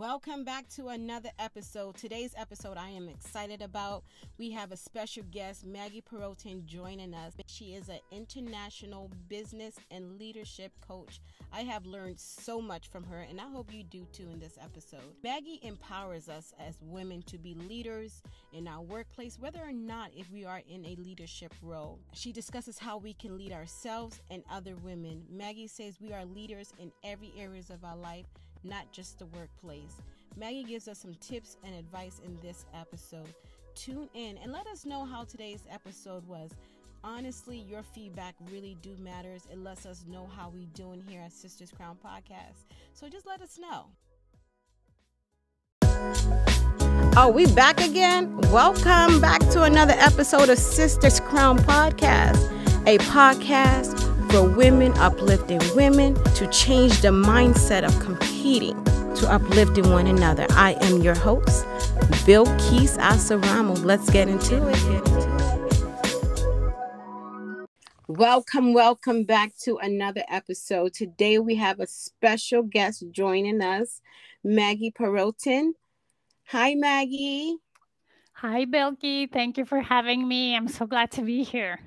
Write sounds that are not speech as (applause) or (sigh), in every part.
Welcome back to another episode. Today's episode I am excited about. We have a special guest, Maggie Perotin, joining us. She is an international business and leadership coach. I have learned so much from her, and I hope you do too in this episode. Maggie empowers us as women to be leaders in our workplace, whether or not if we are in a leadership role. She discusses how we can lead ourselves and other women. Maggie says we are leaders in every areas of our life not just the workplace. Maggie gives us some tips and advice in this episode. Tune in and let us know how today's episode was. Honestly, your feedback really do matters. It lets us know how we doing here at Sisters Crown Podcast. So just let us know. Oh, we back again? Welcome back to another episode of Sisters Crown Podcast, a podcast for women uplifting women to change the mindset of competing to uplifting one another. I am your host, Bill Keys Asaramo. Let's get into it. Welcome, welcome back to another episode. Today we have a special guest joining us, Maggie Perotin. Hi, Maggie. Hi, Bilky. Thank you for having me. I'm so glad to be here.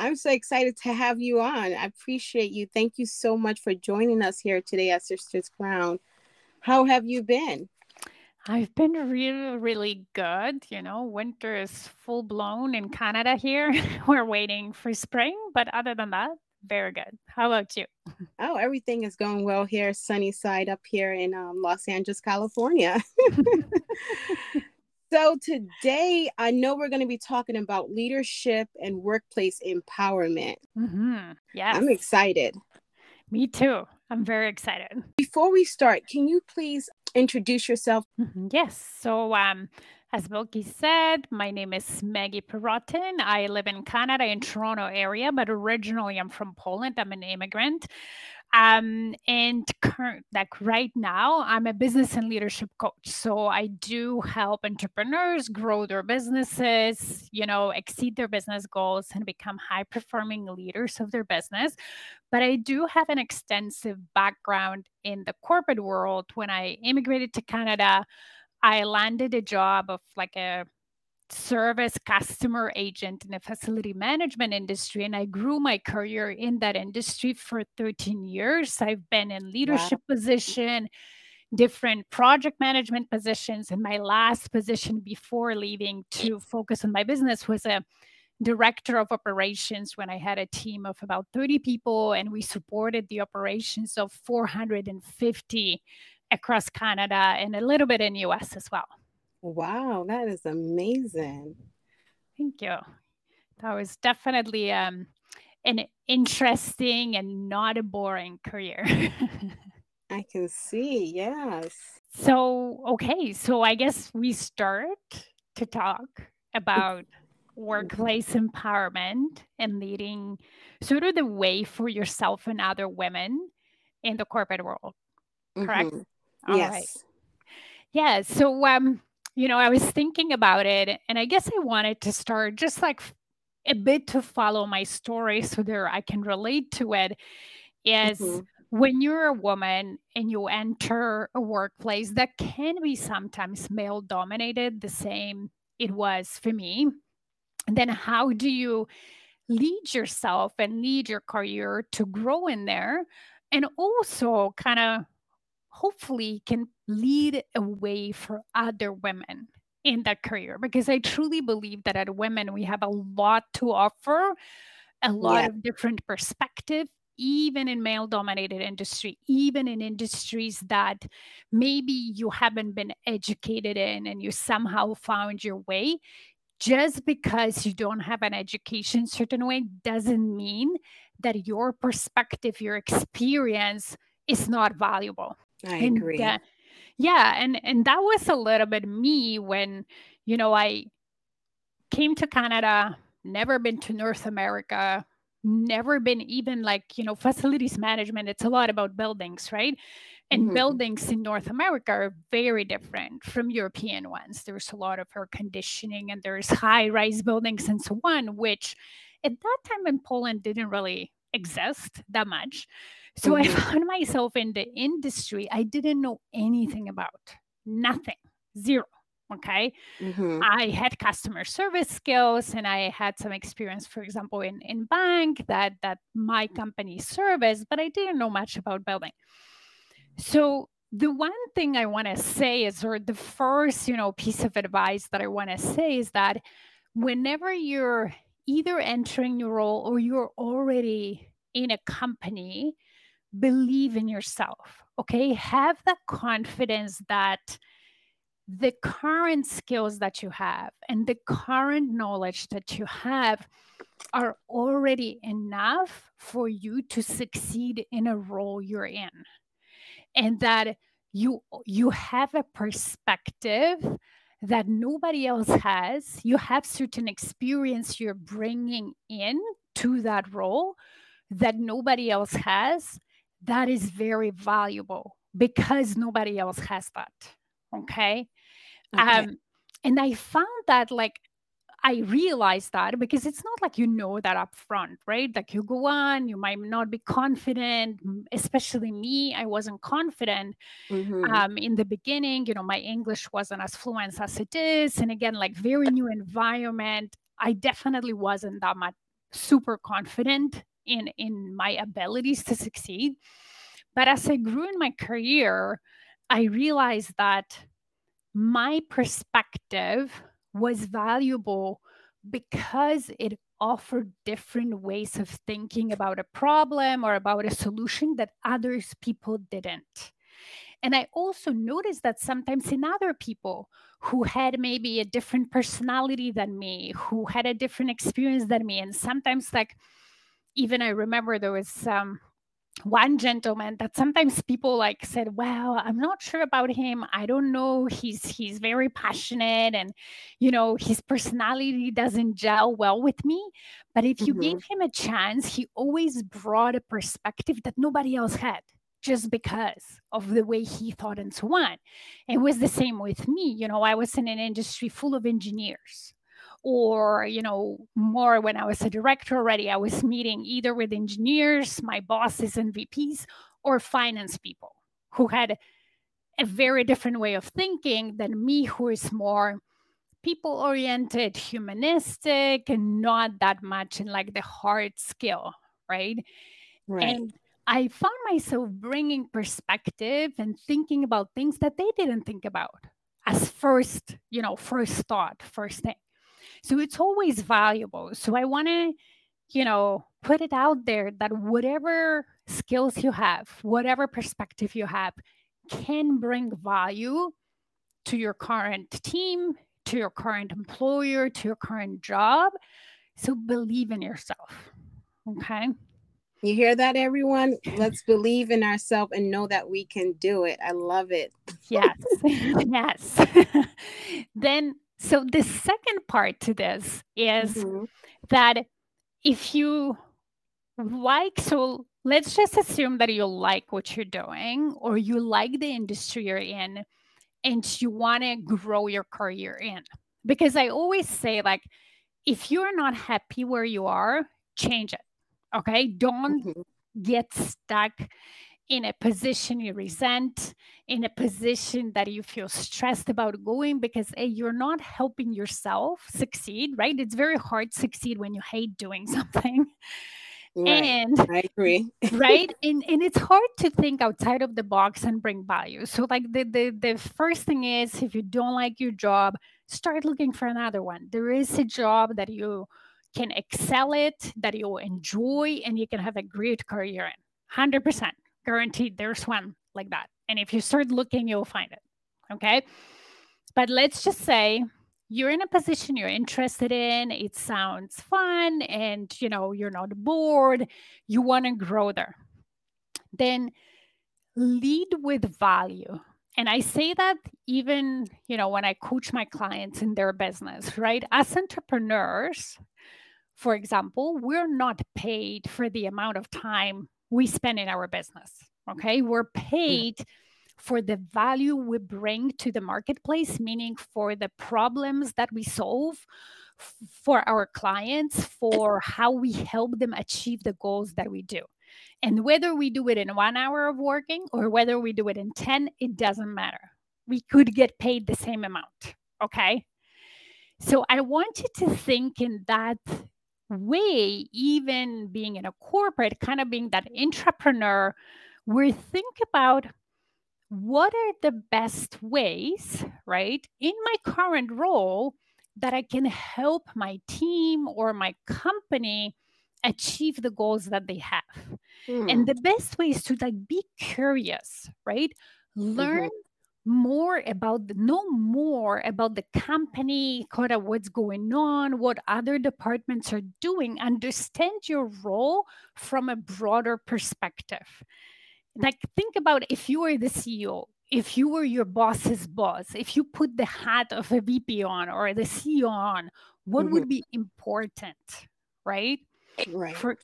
I'm so excited to have you on. I appreciate you. Thank you so much for joining us here today at Sisters Crown. How have you been? I've been really, really good. You know, winter is full blown in Canada here. (laughs) We're waiting for spring, but other than that, very good. How about you? Oh, everything is going well here, sunny side up here in um, Los Angeles, California. (laughs) (laughs) So, today I know we're going to be talking about leadership and workplace empowerment. Mm-hmm. Yeah. I'm excited. Me too. I'm very excited. Before we start, can you please introduce yourself? Mm-hmm. Yes. So, um, as Bilky said, my name is Maggie Perotin. I live in Canada in Toronto area, but originally I'm from Poland. I'm an immigrant. Um, and current, like right now, I'm a business and leadership coach. So I do help entrepreneurs grow their businesses, you know, exceed their business goals and become high performing leaders of their business. But I do have an extensive background in the corporate world. When I immigrated to Canada, I landed a job of like a service customer agent in the facility management industry and i grew my career in that industry for 13 years i've been in leadership wow. position different project management positions and my last position before leaving to focus on my business was a director of operations when i had a team of about 30 people and we supported the operations of 450 across canada and a little bit in us as well Wow, that is amazing. Thank you. That was definitely um, an interesting and not a boring career. (laughs) I can see, yes. So, okay, so I guess we start to talk about workplace empowerment and leading sort of the way for yourself and other women in the corporate world. Correct? Mm-hmm. yes. Right. Yeah. So um you know, I was thinking about it, and I guess I wanted to start just like a bit to follow my story so there I can relate to it. Is mm-hmm. when you're a woman and you enter a workplace that can be sometimes male dominated, the same it was for me. then how do you lead yourself and lead your career to grow in there? And also kind of hopefully can lead a way for other women in that career because I truly believe that as women we have a lot to offer, a lot yeah. of different perspective even in male dominated industry even in industries that maybe you haven't been educated in and you somehow found your way just because you don't have an education certain way doesn't mean that your perspective your experience is not valuable I and agree. That, yeah, and and that was a little bit me when you know I came to Canada, never been to North America, never been even like you know facilities management. It's a lot about buildings, right? And mm-hmm. buildings in North America are very different from European ones. There's a lot of air conditioning and there's high rise buildings and so on, which at that time in Poland didn't really exist that much. So (laughs) mm-hmm. I found myself in the industry I didn't know anything about, nothing, zero. Okay. Mm-hmm. I had customer service skills and I had some experience, for example, in, in bank that that my company serviced, but I didn't know much about building. So the one thing I want to say is, or the first, you know, piece of advice that I want to say is that whenever you're either entering your role or you're already in a company, believe in yourself. Okay. Have the confidence that the current skills that you have and the current knowledge that you have are already enough for you to succeed in a role you're in and that you you have a perspective that nobody else has you have certain experience you're bringing in to that role that nobody else has that is very valuable because nobody else has that okay, okay. um and i found that like I realized that because it's not like you know that up front, right? Like you go on, you might not be confident, especially me, I wasn't confident mm-hmm. um, in the beginning. You know, my English wasn't as fluent as it is. And again, like very new environment, I definitely wasn't that much super confident in in my abilities to succeed. But as I grew in my career, I realized that my perspective was valuable because it offered different ways of thinking about a problem or about a solution that others people didn't. And I also noticed that sometimes in other people who had maybe a different personality than me, who had a different experience than me, and sometimes like even I remember there was um, one gentleman that sometimes people like said well i'm not sure about him. I don't know. He's he's very passionate and you know his personality doesn't gel well with me. But if you mm-hmm. gave him a chance he always brought a perspective that nobody else had just because of the way he thought and so on. It was the same with me. You know i was in an industry full of engineers or you know more when i was a director already i was meeting either with engineers my bosses and vps or finance people who had a very different way of thinking than me who is more people oriented humanistic and not that much in like the hard skill right? Right. And i found myself bringing perspective and thinking about things that they didn't think about as first you know first thought first thing so it's always valuable. So I want to, you know, put it out there that whatever skills you have, whatever perspective you have, can bring value to your current team, to your current employer, to your current job. So believe in yourself. Okay. You hear that, everyone? (laughs) Let's believe in ourselves and know that we can do it. I love it. yes. (laughs) (laughs) yes. then so the second part to this is mm-hmm. that if you like, so let's just assume that you like what you're doing or you like the industry you're in and you want to grow your career in. Because I always say, like, if you're not happy where you are, change it. Okay. Don't mm-hmm. get stuck in a position you resent, in a position that you feel stressed about going because hey, you're not helping yourself succeed, right? It's very hard to succeed when you hate doing (laughs) something. Right. And I agree. (laughs) right. And and it's hard to think outside of the box and bring value. So like the, the the first thing is if you don't like your job, start looking for another one. There is a job that you can excel it, that you enjoy, and you can have a great career in. 100% guaranteed there's one like that. And if you start looking, you'll find it. Okay. But let's just say you're in a position you're interested in, it sounds fun, and you know, you're not bored, you want to grow there. Then lead with value. And I say that even, you know, when I coach my clients in their business, right? As entrepreneurs, for example, we're not paid for the amount of time we spend in our business. Okay. We're paid for the value we bring to the marketplace, meaning for the problems that we solve for our clients, for how we help them achieve the goals that we do. And whether we do it in one hour of working or whether we do it in 10, it doesn't matter. We could get paid the same amount. Okay. So I want you to think in that way, even being in a corporate, kind of being that entrepreneur, where think about what are the best ways, right, in my current role that I can help my team or my company achieve the goals that they have. Mm. And hmm. the best way is to like be curious, right? Learn mm-hmm. More about the, know more about the company, kind of what's going on, what other departments are doing, understand your role from a broader perspective. Like think about if you were the CEO, if you were your boss's boss, if you put the hat of a VP on or the CEO on, what mm-hmm. would be important, right? Right. For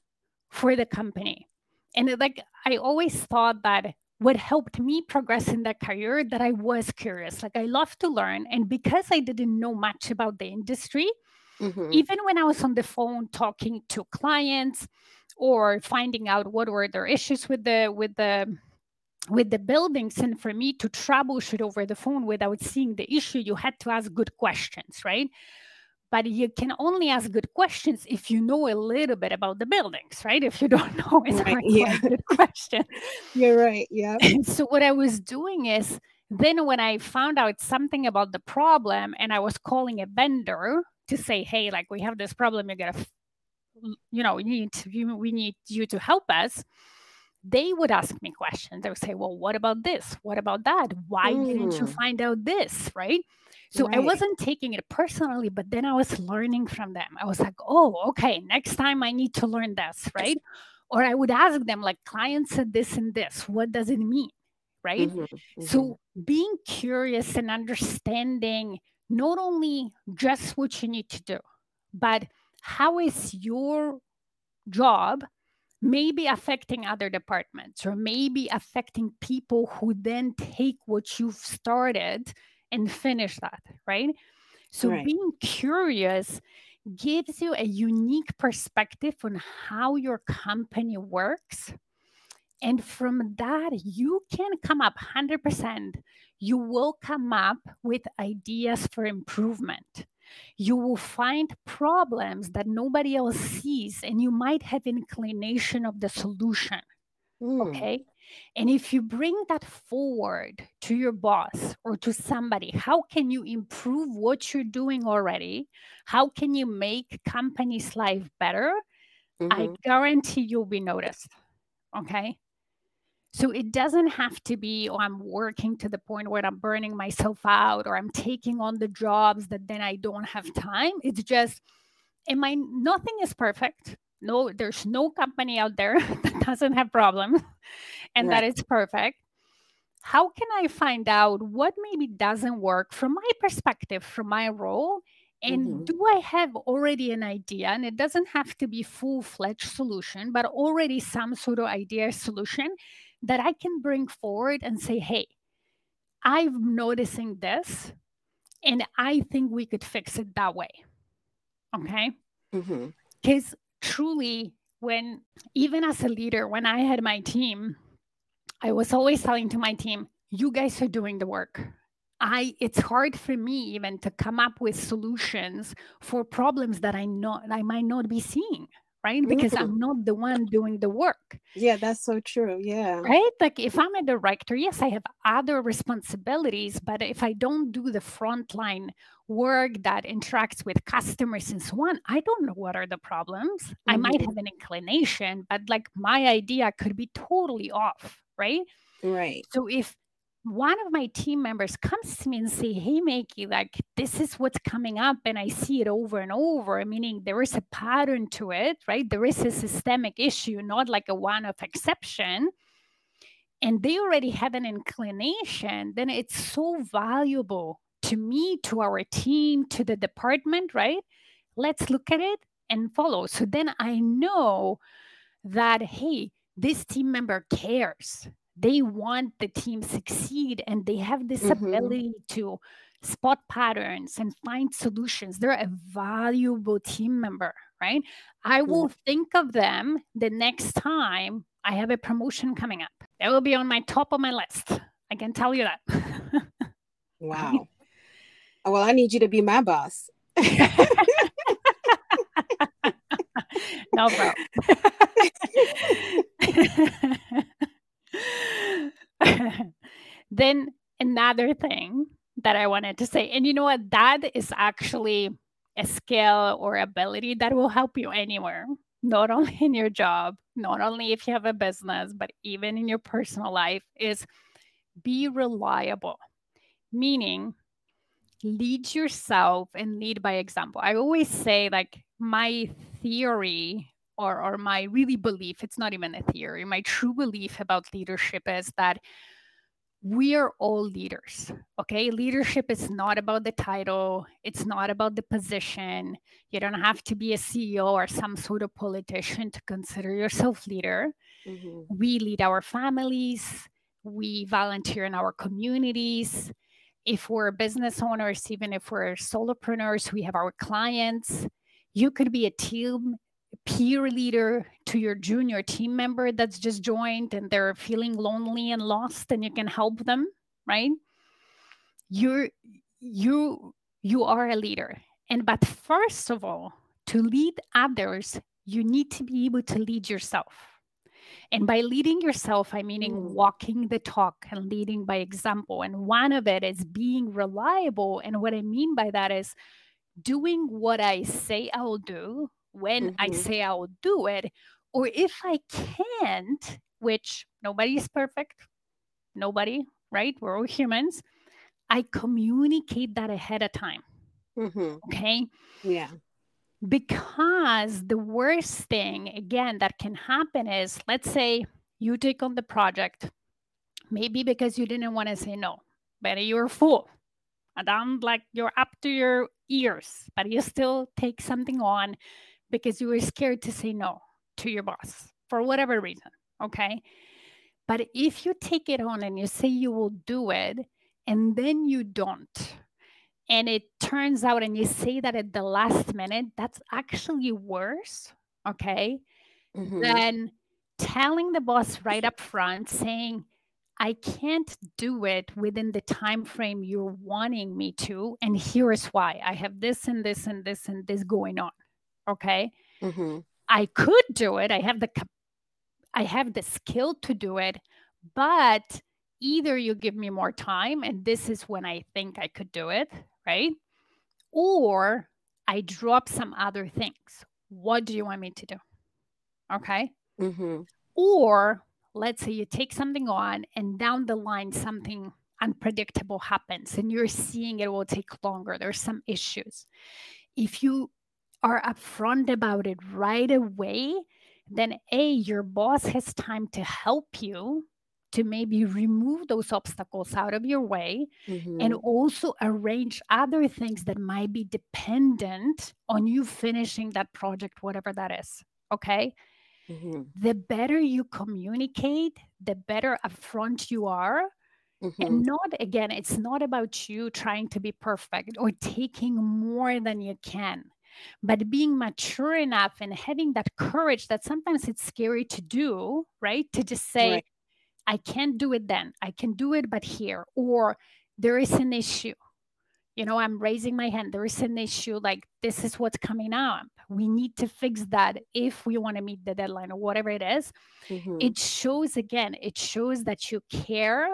for the company. And like I always thought that what helped me progress in that career that I was curious. Like I love to learn. And because I didn't know much about the industry, mm-hmm. even when I was on the phone talking to clients or finding out what were their issues with the with the with the buildings and for me to troubleshoot over the phone without seeing the issue you had to ask good questions right but you can only ask good questions if you know a little bit about the buildings right if you don't (laughs) know it's right, yeah. a good question you're right yeah and (laughs) so what i was doing is then when i found out something about the problem and i was calling a vendor to say hey like we have this problem you gotta you know we need to, we need you to help us they would ask me questions. They would say, Well, what about this? What about that? Why mm. didn't you mm. find out this? Right. So right. I wasn't taking it personally, but then I was learning from them. I was like, Oh, okay, next time I need to learn this. Right. Or I would ask them, like, client said this and this. What does it mean? Right. Mm-hmm. Mm-hmm. So being curious and understanding not only just what you need to do, but how is your job maybe affecting other departments or maybe affecting people who then take what you've started and finish that, right? So right. being curious gives you a unique perspective on how your company works. And from that, you can come up 100%. You will come up with ideas for improvement you will find problems that nobody else sees and you might have inclination of the solution mm. okay and if you bring that forward to your boss or to somebody how can you improve what you're doing already how can you make company's life better mm-hmm. i guarantee you'll be noticed okay so it doesn't have to be, oh, I'm working to the point where I'm burning myself out or I'm taking on the jobs that then I don't have time. It's just, am I, nothing is perfect. No, there's no company out there (laughs) that doesn't have problems (laughs) and right. that it's perfect. How can I find out what maybe doesn't work from my perspective, from my role? and mm-hmm. do i have already an idea and it doesn't have to be full-fledged solution but already some sort of idea solution that I can bring forward and say, hey, I'm noticing this, and I think we could fix it that way. Okay. Because mm-hmm. Truly, when even as a leader, when I had my team, I was always telling to my team, you guys are doing the work. I it's hard for me even to come up with solutions for problems that I know I might not be seeing right? Because mm-hmm. I'm not the one doing the work. Yeah, that's so true. Yeah. Right? Like if I'm a director, yes, I have other responsibilities, but if I don't do the frontline work that interacts with customers and so on, I don't know what are the problems. Mm-hmm. I might have an inclination, but like my idea could be totally off, right? Right. So if one of my team members comes to me and say, "Hey, Maggie, like this is what's coming up, and I see it over and over." Meaning there is a pattern to it, right? There is a systemic issue, not like a one-off exception. And they already have an inclination. Then it's so valuable to me, to our team, to the department, right? Let's look at it and follow. So then I know that hey, this team member cares they want the team succeed and they have this mm-hmm. ability to spot patterns and find solutions they're a valuable team member right i will think of them the next time I have a promotion coming up. That will be on my top of my list. I can tell you that. wow. Well, I need you to be my boss. (laughs) no, bro. (laughs) (laughs) (laughs) then another thing that I wanted to say, and you know what? That is actually a skill or ability that will help you anywhere, not only in your job, not only if you have a business, but even in your personal life, is be reliable. Meaning, lead yourself and lead by example. I always say, like, my theory or, or my really belief, it's not even a theory, my true belief about leadership is that we are all leaders. Okay. Leadership is not about the title, it's not about the position. You don't have to be a CEO or some sort of politician to consider yourself leader. Mm-hmm. We lead our families, we volunteer in our communities. If we're business owners, even if we're solopreneurs, we have our clients. You could be a team peer leader to your junior team member that's just joined and they're feeling lonely and lost and you can help them right? You're you you are a leader. And but first of all to lead others you need to be able to lead yourself. And by leading yourself i meaning mm. walking the talk and leading by example. And one of it is being reliable. And what i mean by that is doing what i say i'll do when mm-hmm. I say I will do it, or if I can't, which nobody is perfect, nobody, right? We're all humans. I communicate that ahead of time. Mm-hmm. Okay. Yeah. Because the worst thing, again, that can happen is let's say you take on the project, maybe because you didn't want to say no, but you're full. And I'm like, you're up to your ears, but you still take something on because you were scared to say no to your boss for whatever reason. Okay. But if you take it on and you say you will do it and then you don't, and it turns out and you say that at the last minute, that's actually worse. Okay. Mm-hmm. Than telling the boss right up front saying, I can't do it within the time frame you're wanting me to. And here is why I have this and this and this and this going on. Okay. Mm-hmm. I could do it. I have the I have the skill to do it, but either you give me more time and this is when I think I could do it, right? Or I drop some other things. What do you want me to do? Okay. Mm-hmm. Or let's say you take something on and down the line something unpredictable happens and you're seeing it will take longer. There's some issues. If you are upfront about it right away, then A, your boss has time to help you to maybe remove those obstacles out of your way mm-hmm. and also arrange other things that might be dependent on you finishing that project, whatever that is. Okay. Mm-hmm. The better you communicate, the better upfront you are. Mm-hmm. And not again, it's not about you trying to be perfect or taking more than you can but being mature enough and having that courage that sometimes it's scary to do right? To just say right. i can't do it then. I can do it but here. Or there is an issue. You know i'm raising my hand. There is an issue. Like this is what's coming up. We need to fix that if we want to meet the deadline or whatever it is. Mm-hmm. it shows again it shows that you care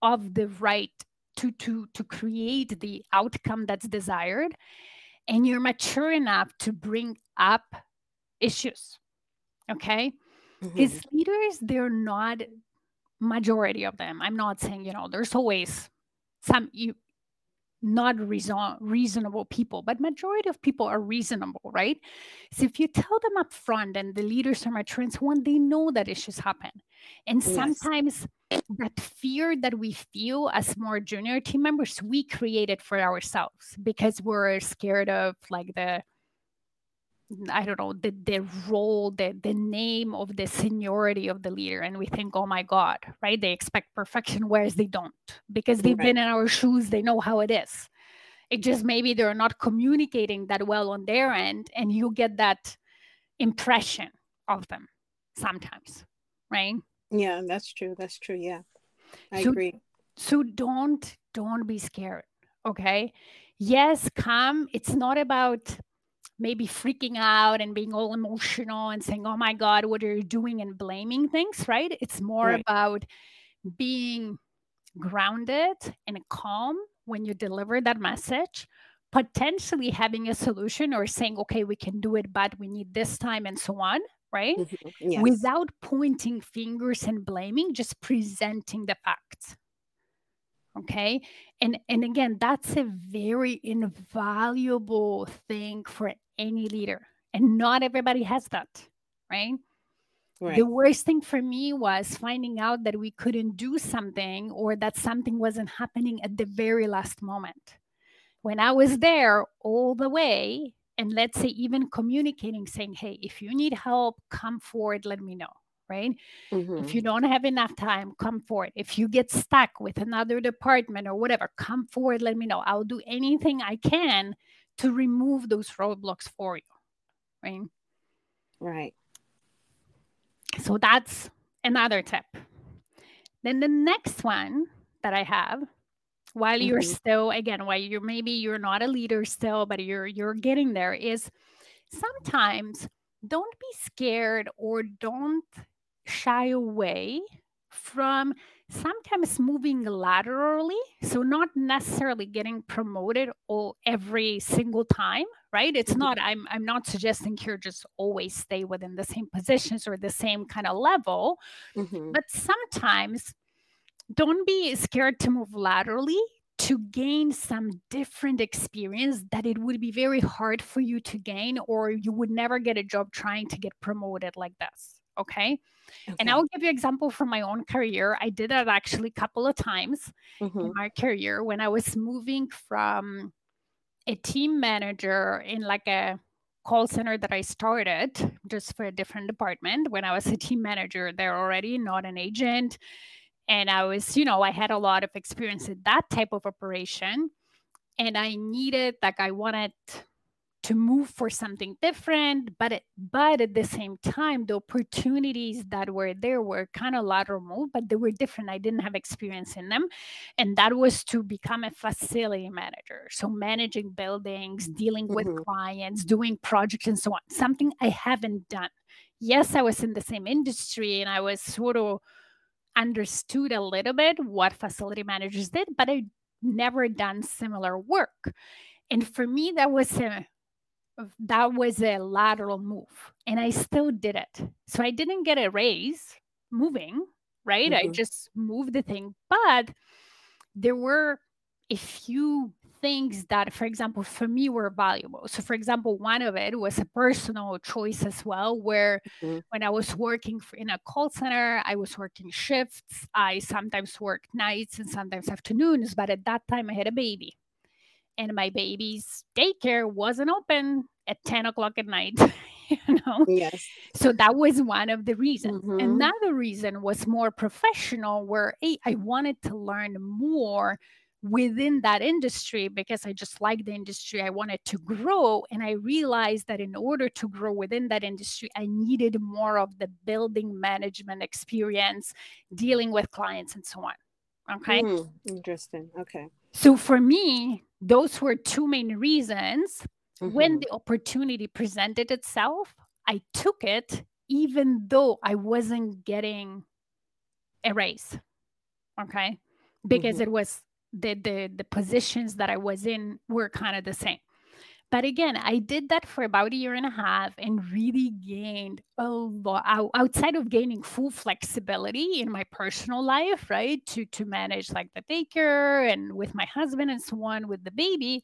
of the right to to to create the outcome that's desired and you're mature enough to bring up issues okay because mm-hmm. leaders they're not majority of them i'm not saying you know there's always some you not reason, reasonable people but majority of people are reasonable right so if you tell them up front and the leaders are mature and so on they know that issues happen and yes. sometimes that fear that we feel as more junior team members, we create it for ourselves because we're scared of like the I don't know, the the role, the the name of the seniority of the leader. And we think, oh my God, right? They expect perfection, (laughs) whereas they don't. Because they've right. been in our shoes, they know how it is. It just maybe they're not communicating that well on their end, and you get that impression of them sometimes right? Yeah, that's true. That's true. Yeah. I so, agree. So don't don't be scared. Okay. Yes, come. It's not about maybe freaking out and being all emotional and saying, oh my God, what are you doing? and blaming things, right? It's more right. about being grounded and calm when you deliver that message, potentially having a solution or saying, okay, we can do it, but we need this time and so on, right? Mm-hmm. Yes. Without pointing fingers and blaming, just presenting the facts okay and and again that's a very invaluable thing for any leader and not everybody has that right Right. The worst thing for me was finding out that we couldn't do something or that something wasn't happening at the very last moment. When I was there all the way, and let's say even communicating, saying, Hey, if you need help, come forward, let me know right? Mm-hmm. If you don't have enough time, come forward. If you get stuck with another department or whatever, come forward, let me know. I'll do anything I can to remove those roadblocks for you, right? Right. So that's another tip. Then the next one that I have while you're mm-hmm. still again while you're maybe you're not a leader still but you're you're getting there is sometimes don't be scared or don't shy away from sometimes moving laterally so not necessarily getting promoted all every single time right it's mm-hmm. not i'm i'm not suggesting here just always stay within the same positions or the same kind of level mm-hmm. but sometimes don't be scared to move laterally to gain some different experience that it would be very hard for you to gain or you would never get a job trying to get promoted like this okay Okay. And I will give you example from my own career. I did that actually a couple of times mm-hmm. in my career when I was moving from a team manager in like a call center that I started just for a different department when I was a team manager there already, not an agent. And I was, you know, I had a lot of experience in that type of operation. And I needed, like, I wanted to move for something different but it, but at the same time the opportunities that were there were kind of lateral move but they were different. I didn't have experience in them. And that was to become a facility manager. So managing buildings dealing with mm-hmm. clients doing projects and so on. Something i haven't done. Yes i was in the same industry and i was sort of understood a little bit what facility managers did but i never done similar work. And for me that was a that was a lateral move and I still did it. So I didn't get a raise moving, right? Mm-hmm. I just moved the thing, but there were a few things that, for example, for me were valuable. So, for example, one of it was a personal choice as well, where mm-hmm. when I was working in a call center, I was working shifts. I sometimes worked nights and sometimes afternoons, but at that time I had a baby and my baby's daycare wasn't open at 10 o'clock at night (laughs) you know? Yes. So that was one of the reasons. Mm-hmm. another reason was more professional where hey, i wanted to learn more within that industry because i just like the industry. I wanted to grow and i realized that in order to grow within that industry i needed more of the building management experience dealing with clients and so on. Okay? Mm, interesting. Okay so for me those were two main reasons. Mm-hmm. When the opportunity presented itself, I took it even though I wasn't getting a raise. Okay. Because mm-hmm. it was the, the the positions that I was in were kind of the same. But again, I did that for about a year and a half and really gained a lot outside of gaining full flexibility in my personal life, right? To to manage like the daycare and with my husband and so on with the baby.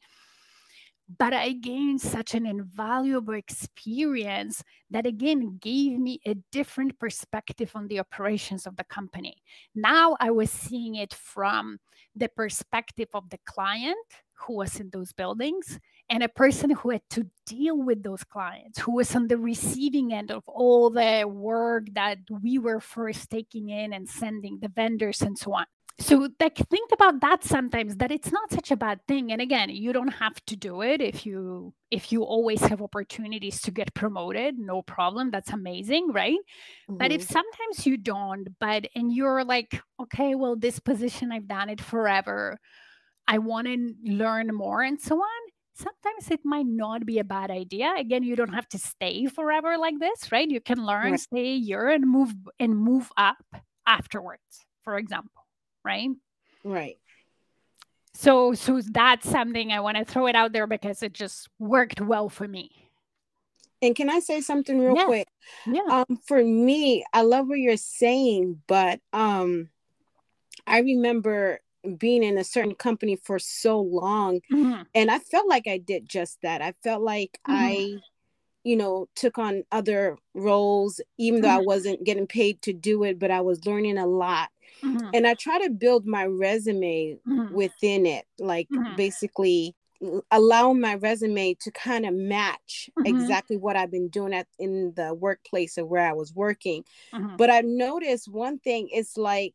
But I gained such an invaluable experience that again gave me a different perspective on the operations of the company. Now I was seeing it from the perspective of the client who was in those buildings and a person who had to deal with those clients, who was on the receiving end of all the work that we were first taking in and sending the vendors and so on. So like think about that sometimes that it's not such a bad thing and again you don't have to do it if you if you always have opportunities to get promoted no problem that's amazing right mm-hmm. but if mm-hmm. sometimes you don't but and you're like okay well this position i've done it forever i want to learn more and so on sometimes it might not be a bad idea again you don't have to stay forever like this right you can learn right. stay a year and move and move up afterwards for example right? Right. So so that's something I want to throw it out there because it just worked well for me. And can I say something real yeah. quick? Yeah. Um, for me, I love what you're saying, but um, I remember being in a certain company for so long, mm-hmm. and I felt like I did just that. I felt like mm-hmm. I, you know, took on other roles, even mm-hmm. though I mm-hmm. wasn't getting paid to do it, but I was learning a lot. Mm-hmm. And I try to build my resume mm-hmm. within it, like mm-hmm. basically allow my resume to kind of match mm-hmm. exactly what I've been doing at in the workplace of where I was working. Mm-hmm. But I've noticed one thing is like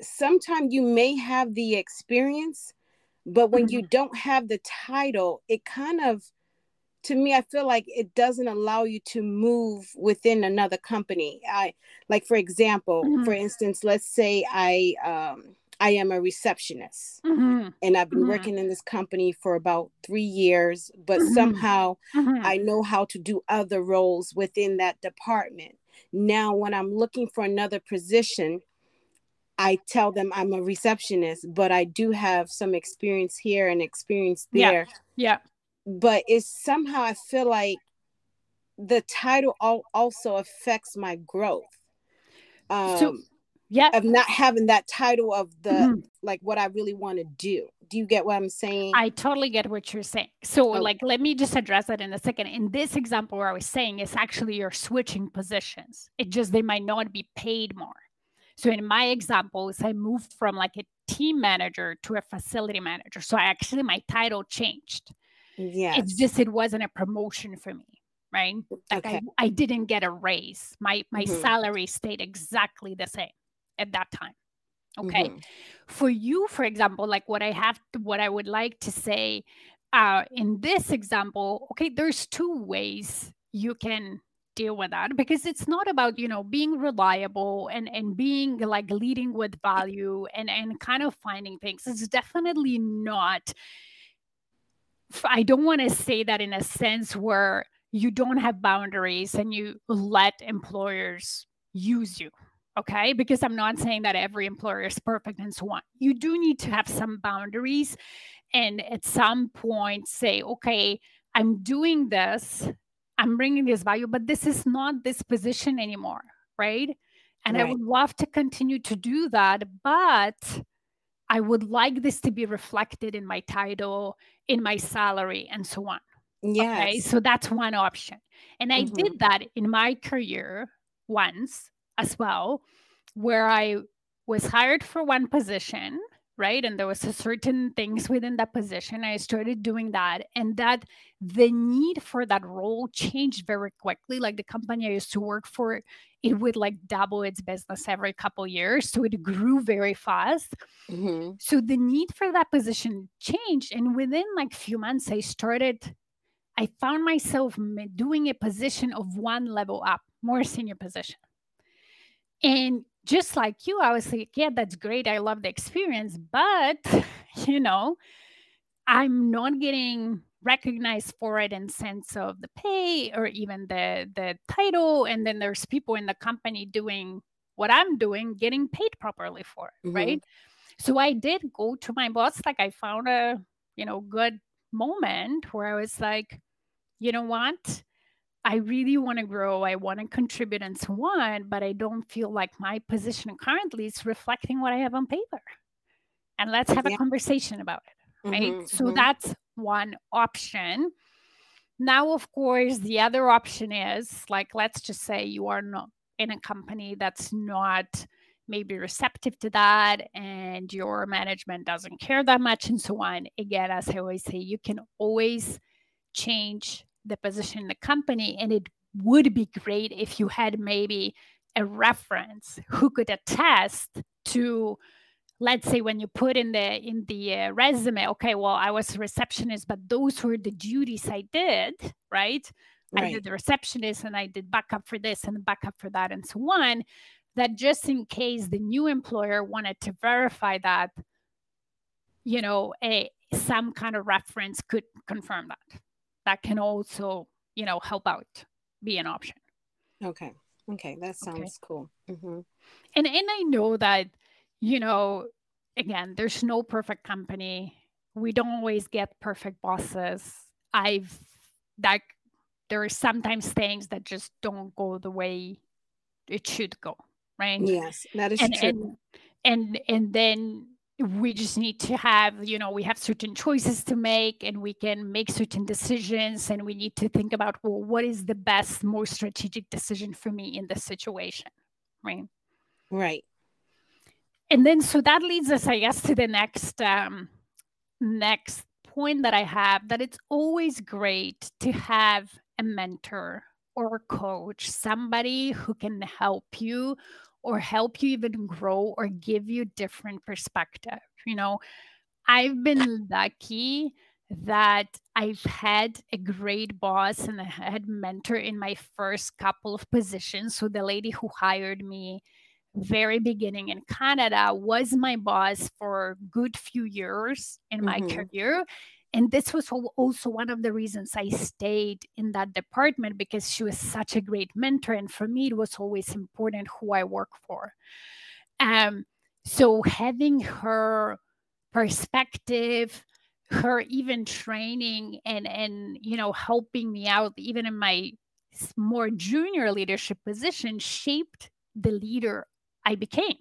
sometimes you may have the experience, but when you mm-hmm. don't have the title, it kind of to me i feel like it doesn't allow you to move within another company i like for example mm-hmm. for instance let's say i um i am a receptionist mm-hmm. and i've been mm-hmm. working in this company for about three years but mm-hmm. somehow mm-hmm. i know how to do other roles within that department now when i'm looking for another position I tell them I'm a receptionist, but I do have some experience here and experience there. Yeah. yeah but it's somehow I feel like the title also affects my growth. Um, so, yeah, of not having that title of the mm-hmm. like what I really want to do. Do you get what I'm saying? I totally get what you're saying. So, okay. like, let me just address that in a second. In this example, where I was saying is actually you're switching positions. It just they might not be paid more. So, in my example, is I moved from like a team manager to a facility manager. So, I actually my title changed. Yeah. It's just it wasn't a promotion for me, right? Like okay. I, I didn't get a raise. My my mm-hmm. salary stayed exactly the same at that time. Okay. Mm-hmm. For you, for example, like what I have to, what I would like to say uh in this example, okay, there's two ways you can deal with that because it's not about you know being reliable and and being like leading with value and and kind of finding things it's definitely not I don't want to say that in a sense where you don't have boundaries and you let employers use you. Okay. Because I'm not saying that every employer is perfect and so on. You do need to have some boundaries and at some point say, okay, I'm doing this, I'm bringing this value, but this is not this position anymore. Right. And right. I would love to continue to do that. But I would like this to be reflected in my title, in my salary, and so on. Yes. Okay. So that's one option. And I mm-hmm. did that in my career once as well, where I was hired for one position right? And there was a certain things within that position i started doing that. And that the need for that role changed very quickly. Like the company i used to work for it would like double its business every couple years so it grew very fast. Mm-hmm. so the need for that position changed and within like few months i started i found myself doing a position of one level up more senior position. And just like you, I was like, yeah, that's great. I love the experience. But, (laughs) you know, I'm not getting recognized for it in sense of the pay or even the the title and then there's people in the company doing what i'm doing getting paid properly for it mm-hmm. right so i did go to my boss like i found a you know good moment where i was like you know what I really want to grow, I want to contribute and so on, but I don't feel like my position currently is reflecting what I have on paper. And let's have yeah. a conversation about it. Right. Mm-hmm, so mm-hmm. that's one option. Now, of course, the other option is like, let's just say you are not in a company that's not maybe receptive to that and your management doesn't care that much and so on. Again, as I always say, you can always change the position in the company and it would be great if you had maybe a reference who could attest to let's say when you put in the in the uh, resume okay well i was a receptionist but those were the duties i did right? right i did the receptionist and i did backup for this and backup for that and so on that just in case the new employer wanted to verify that you know a some kind of reference could confirm that that can also you know help out be an option. Okay. Okay. That sounds okay. cool. Mm-hmm. and and i know that you know again there's no perfect company. We don't always get perfect bosses. I've like there are sometimes things that just don't go the way it should go right? Yes that is and, true. and and and then we just need to have you know we have certain choices to make and we can make certain decisions and we need to think about well what is the best most strategic decision for me in this situation right? Right. And then so that leads us i guess to the next um next point that i have that it's always great to have a mentor or a coach somebody who can help you or help you even grow or give you different perspective you know i've been lucky that I've had a great boss and I had mentor in my first couple of positions. So the lady who hired me very beginning in Canada was my boss for a good few years in my mm-hmm. career and this was also one of the reasons I stayed in that department because she was such a great mentor. And for me, it was always important who I work for. Um, so having her perspective, her even training and and you know helping me out even in my more junior leadership position shaped the leader I became.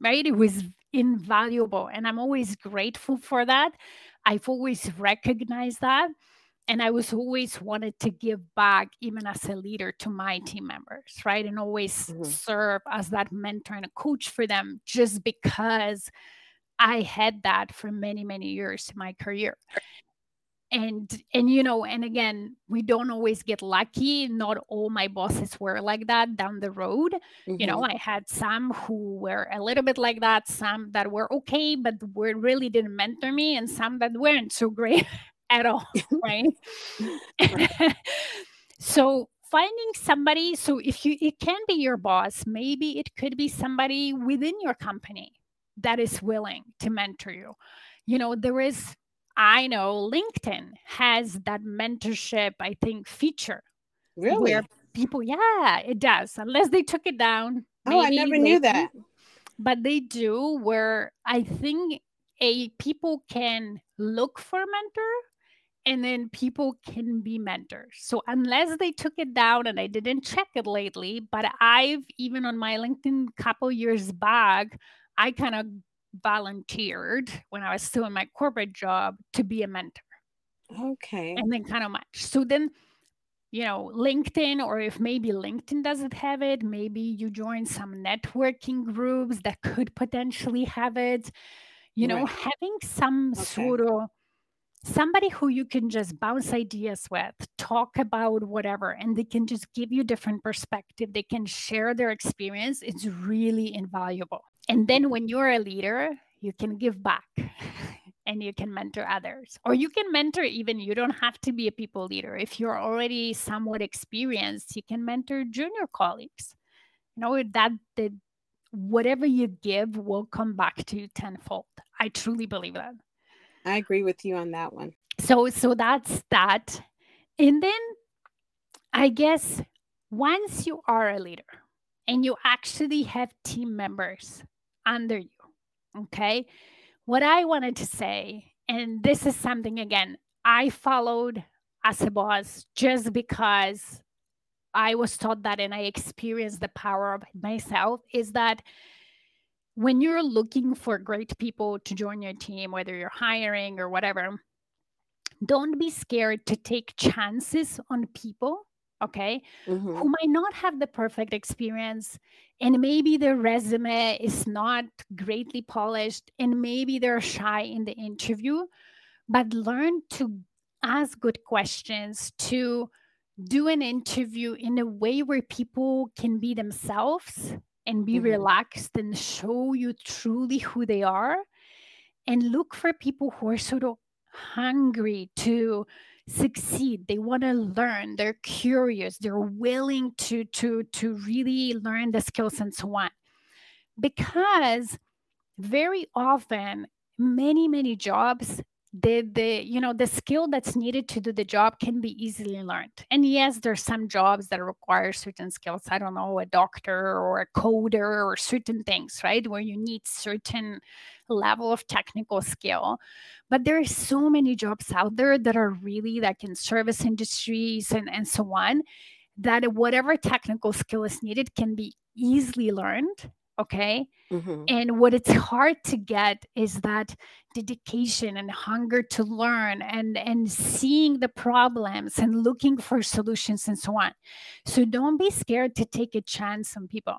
Right? It was invaluable and I'm always grateful for that. I've always recognized that. And I was always wanted to give back, even as a leader, to my team members, right? And always mm-hmm. serve as that mentor and a coach for them just because I had that for many, many years in my career and and you know and again we don't always get lucky not all my bosses were like that down the road mm-hmm. you know mm-hmm. i had some who were a little bit like that some that were okay but were really didn't mentor me and some that weren't so great (laughs) at all (laughs) right (laughs) so finding somebody so if you it can be your boss maybe it could be somebody within your company that is willing to mentor you you know there is I know LinkedIn has that mentorship, I think, feature. Really? Where people, yeah, it does. Unless they took it down. Oh, I never knew that. But they do, where I think a people can look for a mentor and then people can be mentors. So unless they took it down and I didn't check it lately, but I've even on my LinkedIn couple years back, I kind of volunteered when I was still in my corporate job to be a mentor. Okay. And then kind of much. So then, you know, LinkedIn, or if maybe LinkedIn doesn't have it, maybe you join some networking groups that could potentially have it. You know, right. having some okay. sort of somebody who you can just bounce ideas with, talk about whatever, and they can just give you different perspective. They can share their experience. It's really invaluable. And then when you're a leader, you can give back (laughs) and you can mentor others. Or you can mentor even, you don't have to be a people leader. If you're already somewhat experienced, you can mentor junior colleagues. You know, that the whatever you give will come back to you tenfold. I truly believe that. I agree with you on that one. So so that's that. And then I guess once you are a leader and you actually have team members under you. Okay. What I wanted to say, and this is something again, I followed as a boss just because I was taught that and I experienced the power of it myself is that when you're looking for great people to join your team, whether you're hiring or whatever, don't be scared to take chances on people okay mm-hmm. who might not have the perfect experience and maybe their resume is not greatly polished and maybe they're shy in the interview but learn to ask good questions to do an interview in a way where people can be themselves and be mm-hmm. relaxed and show you truly who they are and look for people who are sort of hungry to succeed. They want to learn. They're curious. They're willing to to to really learn the skills and so on because very often many many jobs the the you know the skill that's needed to do the job can be easily learned. And yes there's some jobs that require certain skills. I don't know a doctor or a coder or certain things right? Where you need certain level of technical skill but there are so many jobs out there that are really like in service industries and and so on that whatever technical skill is needed can be easily learned okay? Mm-hmm. and what it's hard to get is that dedication and hunger to learn and and seeing the problems and looking for solutions and so on. So don't be scared to take a chance on people.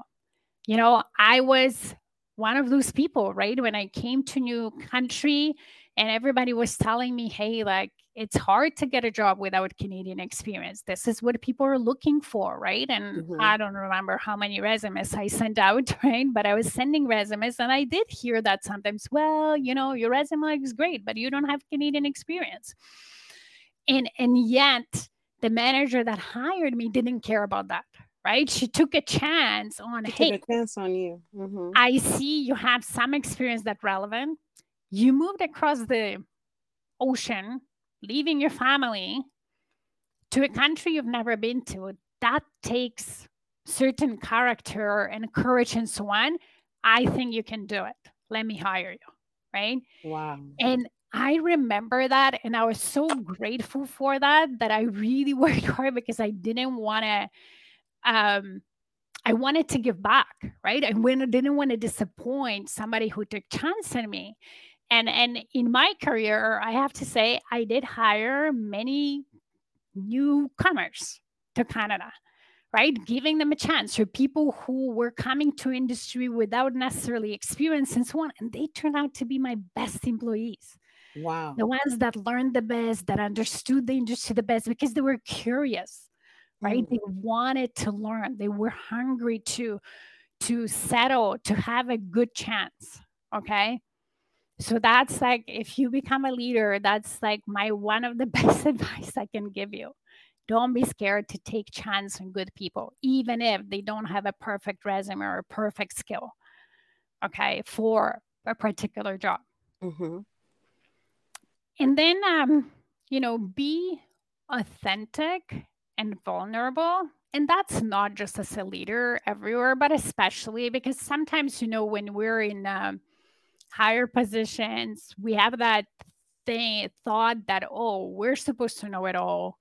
You know i was one of those people right when i came to new country and everybody was telling me hey like it's hard to get a job without Canadian experience. This is what people are looking for, right? And mm-hmm. I don't remember how many resumes I sent out, (laughs) right? But I was sending resumes and I did hear that sometimes, well, you know, your resume is great, but you don't have Canadian experience. And and yet the manager that hired me didn't care about that. Right? She took a chance on she hey, took a chance on you. Mm-hmm. I see you have some experience that relevant. You moved across the ocean leaving your family to a country you've never been to, that takes certain character and courage and so on. I think you can do it. Let me hire you. Right. Wow. And I remember that. And I was so grateful for that that I really (laughs) worked hard because I didn't want to. Um, I wanted to give back, right? I didn't want to disappoint somebody who took chance on me. And and in my career i have to say i did hire many newcomers to canada right? Giving them a chance for people who were coming to industry without necessarily experience and so on and they turned out to be my best employees. Wow. The ones that learned the best that understood the industry the best because they were curious right? Mm. they wanted to learn. They were hungry to to settle to have a good chance okay? So that's like if you become a leader that's like my one of the (laughs) best advice i can give you. Don't be scared to take chance on good people even if they don't have a perfect resume or a perfect skill okay for a particular job. Mm-hmm. and then um you know be authentic and vulnerable and that's not just as a leader everywhere but especially because sometimes you know when we're in um, higher positions, we have that thing thought that oh, we're supposed to know it all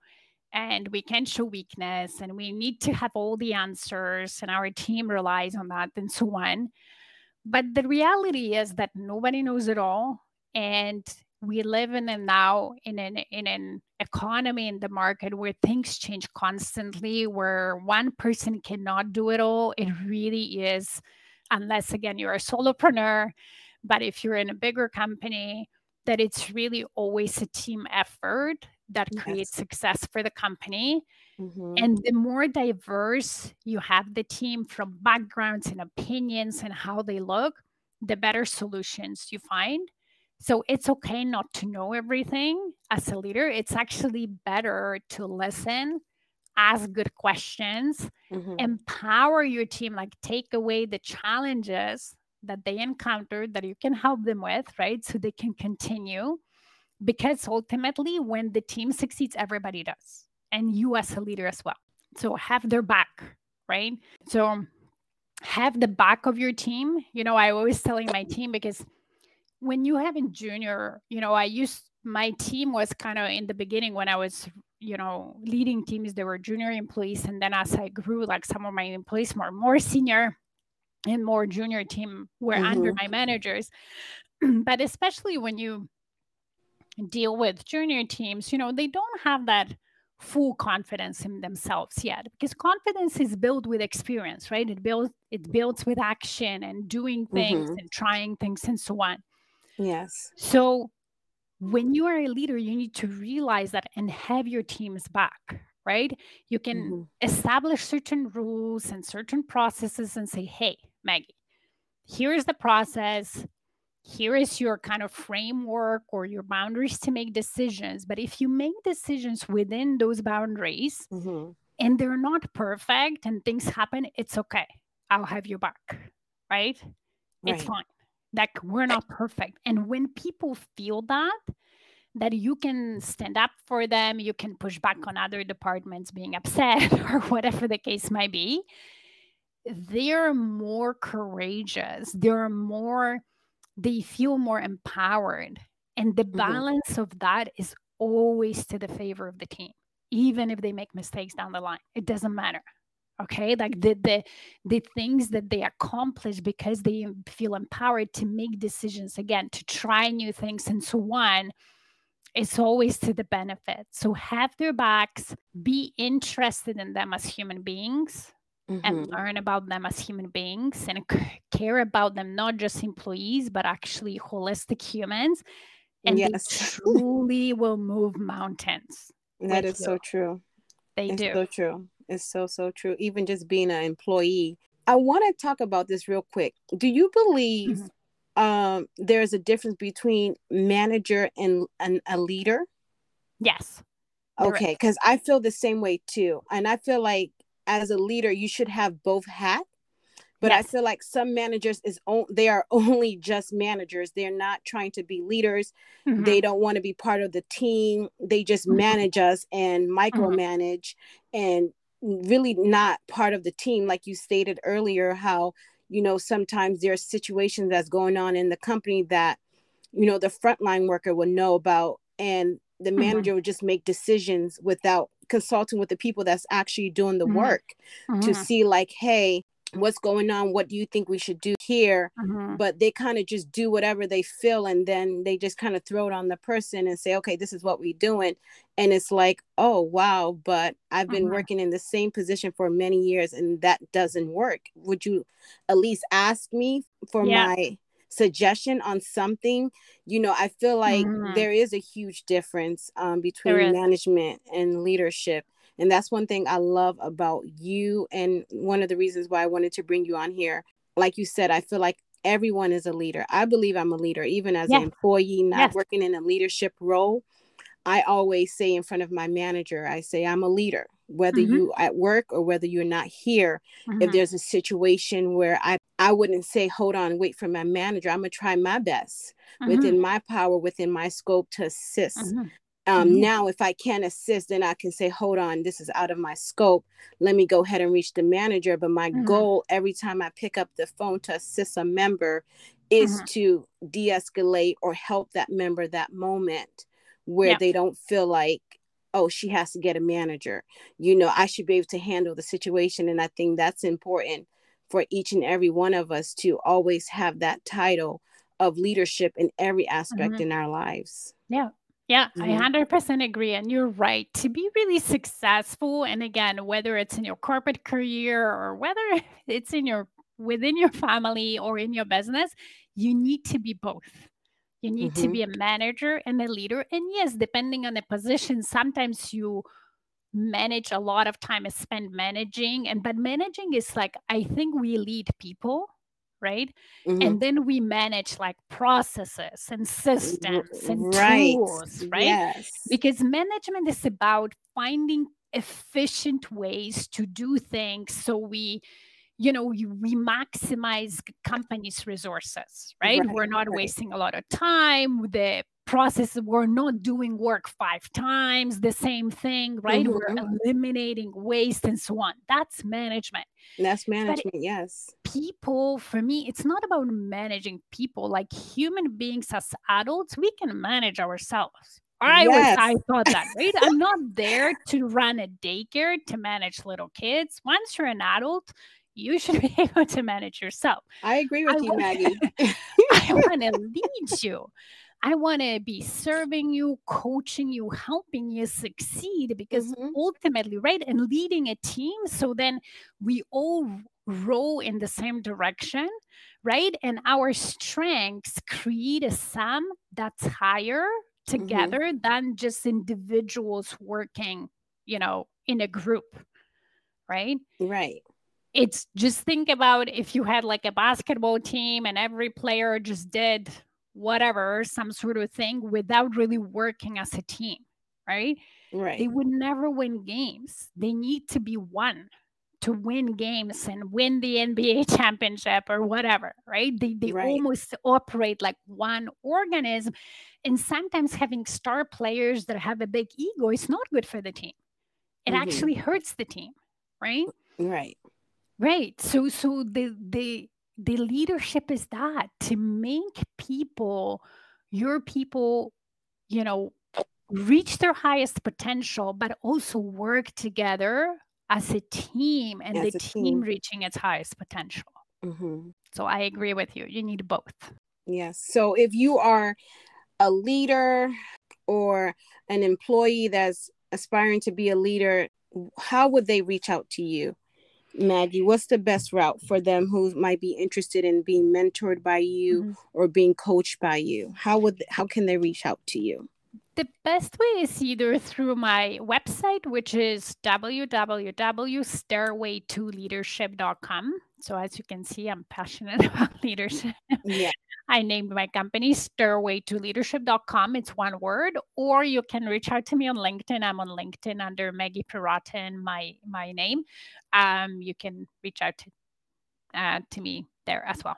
and we can show weakness and we need to have all the answers and our team relies on that and so on. But the reality is that nobody knows it all and we live in a now in an in an economy in the market where things change constantly where one person cannot do it all it really is unless again you're a solopreneur but if you're in a bigger company, that it's really always a team effort that creates success for the company. Mm-hmm. And the more diverse you have the team from backgrounds and opinions and how they look, the better solutions you find. So it's okay not to know everything as a leader. It's actually better to listen, ask good questions, mm-hmm. empower your team, like take away the challenges that they encountered that you can help them with, right? So they can continue. Because ultimately, when the team succeeds, everybody does, and you as a leader as well. So have their back, right? So have the back of your team. You know, I always telling my team because when you have in junior, you know, I used my team was kind of in the beginning when I was, you know, leading teams, there were junior employees. And then as I grew, like some of my employees were more senior and more junior team were mm-hmm. under my managers (clears throat) but especially when you deal with junior teams you know they don't have that full confidence in themselves yet because confidence is built with experience right it builds it builds with action and doing things mm-hmm. and trying things and so on yes so when you are a leader you need to realize that and have your teams back right you can mm-hmm. establish certain rules and certain processes and say hey Maggie, here's the process. Here is your kind of framework or your boundaries to make decisions. But if you make decisions within those boundaries mm-hmm. and they're not perfect and things happen, it's okay. I'll have you back. Right? right. It's fine. Like we're not perfect. And when people feel that, that you can stand up for them, you can push back on other departments being upset (laughs) or whatever the case might be, they're more courageous. They're more, they feel more empowered. And the mm-hmm. balance mm-hmm. of that is always to the favor of the team, even if they make mistakes down the line. It doesn't matter. Okay. Like the the the things that they accomplish because they feel empowered to make decisions again, to try new things and so on it's always to the benefit. So have their backs, be interested in them as human beings. Mm-hmm. And learn about them as human beings and care about them, not just employees, but actually holistic humans. And yes. they (laughs) truly will move mountains. That is you. so true. They it's do. so true. It's so, so true. Even just being an employee. I want to talk about this real quick. Do you believe mm-hmm um, there's a difference between manager and, and a leader? Yes. Okay, because I feel the same way too. And I feel like as a leader, you should have both hats. But yes. I feel like some managers is on, they are (laughs) only just managers. They're not trying to be leaders. Mm-hmm. They don't want to be part of the team. They just mm-hmm. manage us and mm-hmm. micromanage mm-hmm. and really not part of the team. Like you stated earlier, how you know sometimes there's situations that's going on in the company that you know the frontline worker would know about and the mm-hmm. manager mm-hmm. would just make decisions without consulting with the people that's actually doing the mm-hmm. work mm-hmm. to see like hey what's going on what do you think we should do here mm-hmm. but they kind of just do whatever they feel and then they just kind of throw it on the person and say okay this is what we're doing and it's like oh wow but i've been mm-hmm. working in the same position for many years and that doesn't work would you at least ask me for yeah. my suggestion on something you know i feel like mm-hmm. there is a huge difference um, between management and leadership and that's one thing I love about you. And one of the reasons why I wanted to bring you on here. Like you said, I feel like everyone is a leader. I believe I'm a leader, even as yes. an employee, not yes. working in a leadership role. I always say in front of my manager, I say, I'm a leader, whether mm-hmm. you at work or whether you're not here. Mm-hmm. If there's a situation where I, I wouldn't say, hold on, wait for my manager. I'm going to try my best mm-hmm. within my power, within my scope to assist. Um, mm-hmm. now if i can't assist then i can say hold on this is out of my scope let me go ahead and reach the manager but my mm-hmm. goal every time i pick up the phone to assist a member is mm-hmm. to de-escalate or help that member that moment where they don't feel like oh she has to get a manager you know i should be able to handle the situation and i think that's important for each and every one of us to always have that title of leadership in every aspect mm-hmm. in our lives yeah yeah, I 100% agree. And you're right. To be really successful, and again, whether it's in your corporate career or whether (laughs) it's in your within your family or in your business, you need to be both. You need mm-hmm. to be a manager and a leader. And yes, depending on the position, sometimes you manage a lot of time is spent managing. And but managing is like, I think we lead people right? Mm-hmm. And then we manage like processes and systems and right. tools, right? Yes. Because management is about finding efficient ways to do things so we you know we maximize companies resources right, right we're not right. wasting a lot of time with the process we're not doing work five times the same thing right mm-hmm. we're eliminating waste and so on that's management that's management yes people for me it's not about managing people like human beings as adults we can manage ourselves I yes. was I thought that, right? I'm not (laughs) there to run a daycare to manage little kids. Once you're an adult, you should (laughs) be able to manage yourself. I agree with I you, want, Maggie. (laughs) I want to lead you. I want to be serving you, coaching you, helping you succeed because mm-hmm. ultimately, right, and leading a team. So then we all row in the same direction, right? And our strengths create a sum that's higher mm-hmm. together mm-hmm. than just individuals working, you know, in a group, right? Right. it's just think about if you had like a basketball team and every player just did whatever, some sort of thing without really working as a team, right? Right. They would never win games. They need to be one to win games and win the NBA (laughs) championship or whatever, right? They, they right. almost operate like one organism. And sometimes having star players that have a big ego is not good for the team. It mm-hmm. actually hurts the team, right? Right. Right. So so the the the leadership is that to make people your people, you know, reach their highest potential, but also work together as a team and as the team, team, reaching its highest potential. Mm-hmm. So I agree with you. You need both. Yes. So if you are a leader or an employee that's aspiring to be a leader, how would they reach out to you? Maggie, what's the best route for them who might be interested in being mentored by you mm-hmm. or being coached by you? How would how can they reach out to you? The best way is either through my website, which is www.stairway2leadership.com. So, as you can see, I'm passionate (laughs) about leadership. Yeah. I named my company stairway2leadership.com. It's one word. Or you can reach out to me on LinkedIn. I'm on LinkedIn under Maggie Perrotin, my my name. Um, you can reach out to, uh, to me there as well.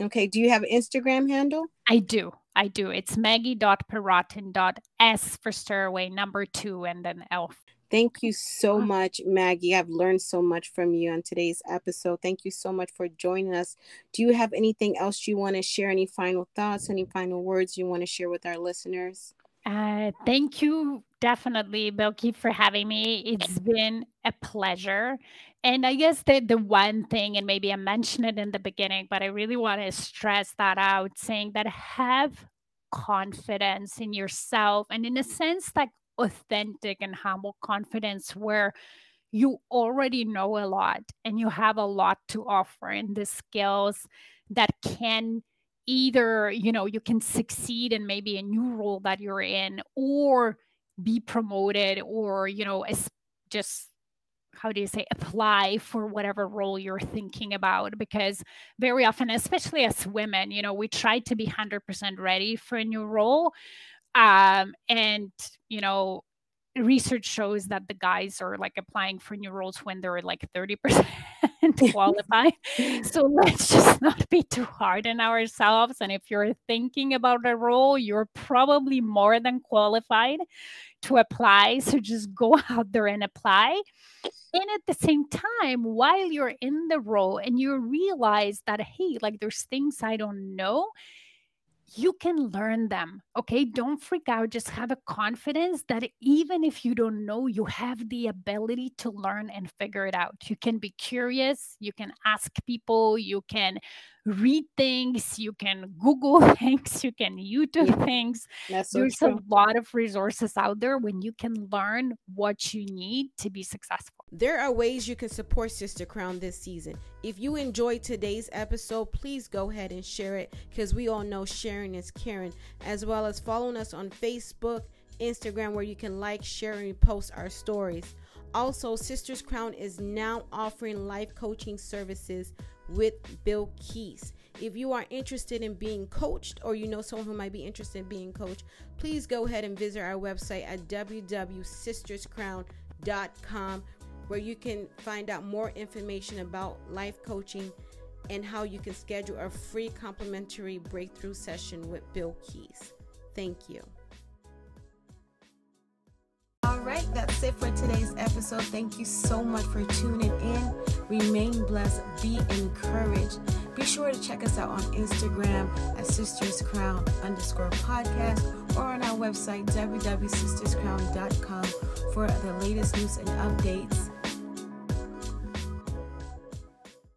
Okay. Do you have an Instagram handle? I do. I do. It's maggie.perrotin.s for stairway number two and then L. Thank you so much, Maggie. I've learned so much from you on today's episode. Thank you so much for joining us. Do you have anything else you want to share? Any final thoughts, any final words you want to share with our listeners? Uh, thank you definitely, Bilky, for having me. It's been a pleasure. And I guess the, the one thing, and maybe I mentioned it in the beginning, but I really want to stress that out saying that have confidence in yourself and in a sense like authentic and humble confidence where you already know a lot and you have a lot to offer and the skills that can either you know you can succeed in maybe a new role that you're in or be promoted or you know just how do you say apply for whatever role you're thinking about because very often especially as women you know we try to be 100% ready for a new role um, and you know research shows that the guys are like applying for new roles when they're like 30% (laughs) qualified. so (laughs) let's just not be too hard on ourselves. And if you're thinking about a role, you're probably more than qualified to apply. So just go (laughs) out there and apply. And at the same time, while you're in the role and you realize that, hey, like there's things I don't know, you can learn them. Okay. Don't freak out. Just have a confidence that even if you don't know, you have the ability to learn and figure it out. You can be curious. You can ask people. You can read things, you can Google (laughs) things, you can YouTube yeah, things. So There's true. a lot of resources out there when you can learn what you need to be successful. There are ways you can support Sister Crown this season. If you enjoyed today's episode, please go ahead and share it because we all know sharing is caring, as well as following us on Facebook, Instagram, where you can like, share, and post our stories. Also, Sisters Crown is now offering life coaching services with Bill Keys. If you are interested in being coached or you know someone who might be interested in being coached, please go ahead and visit our website at www.sisterscrown.com where you can find out more information about life coaching and how you can schedule a free complimentary breakthrough session with Bill Keys. Thank you. Right, that's it for today's episode. Thank you so much for tuning in. Remain blessed, be encouraged. Be sure to check us out on Instagram at Sisters Crown underscore podcast or on our website www.sisterscrown.com for the latest news and updates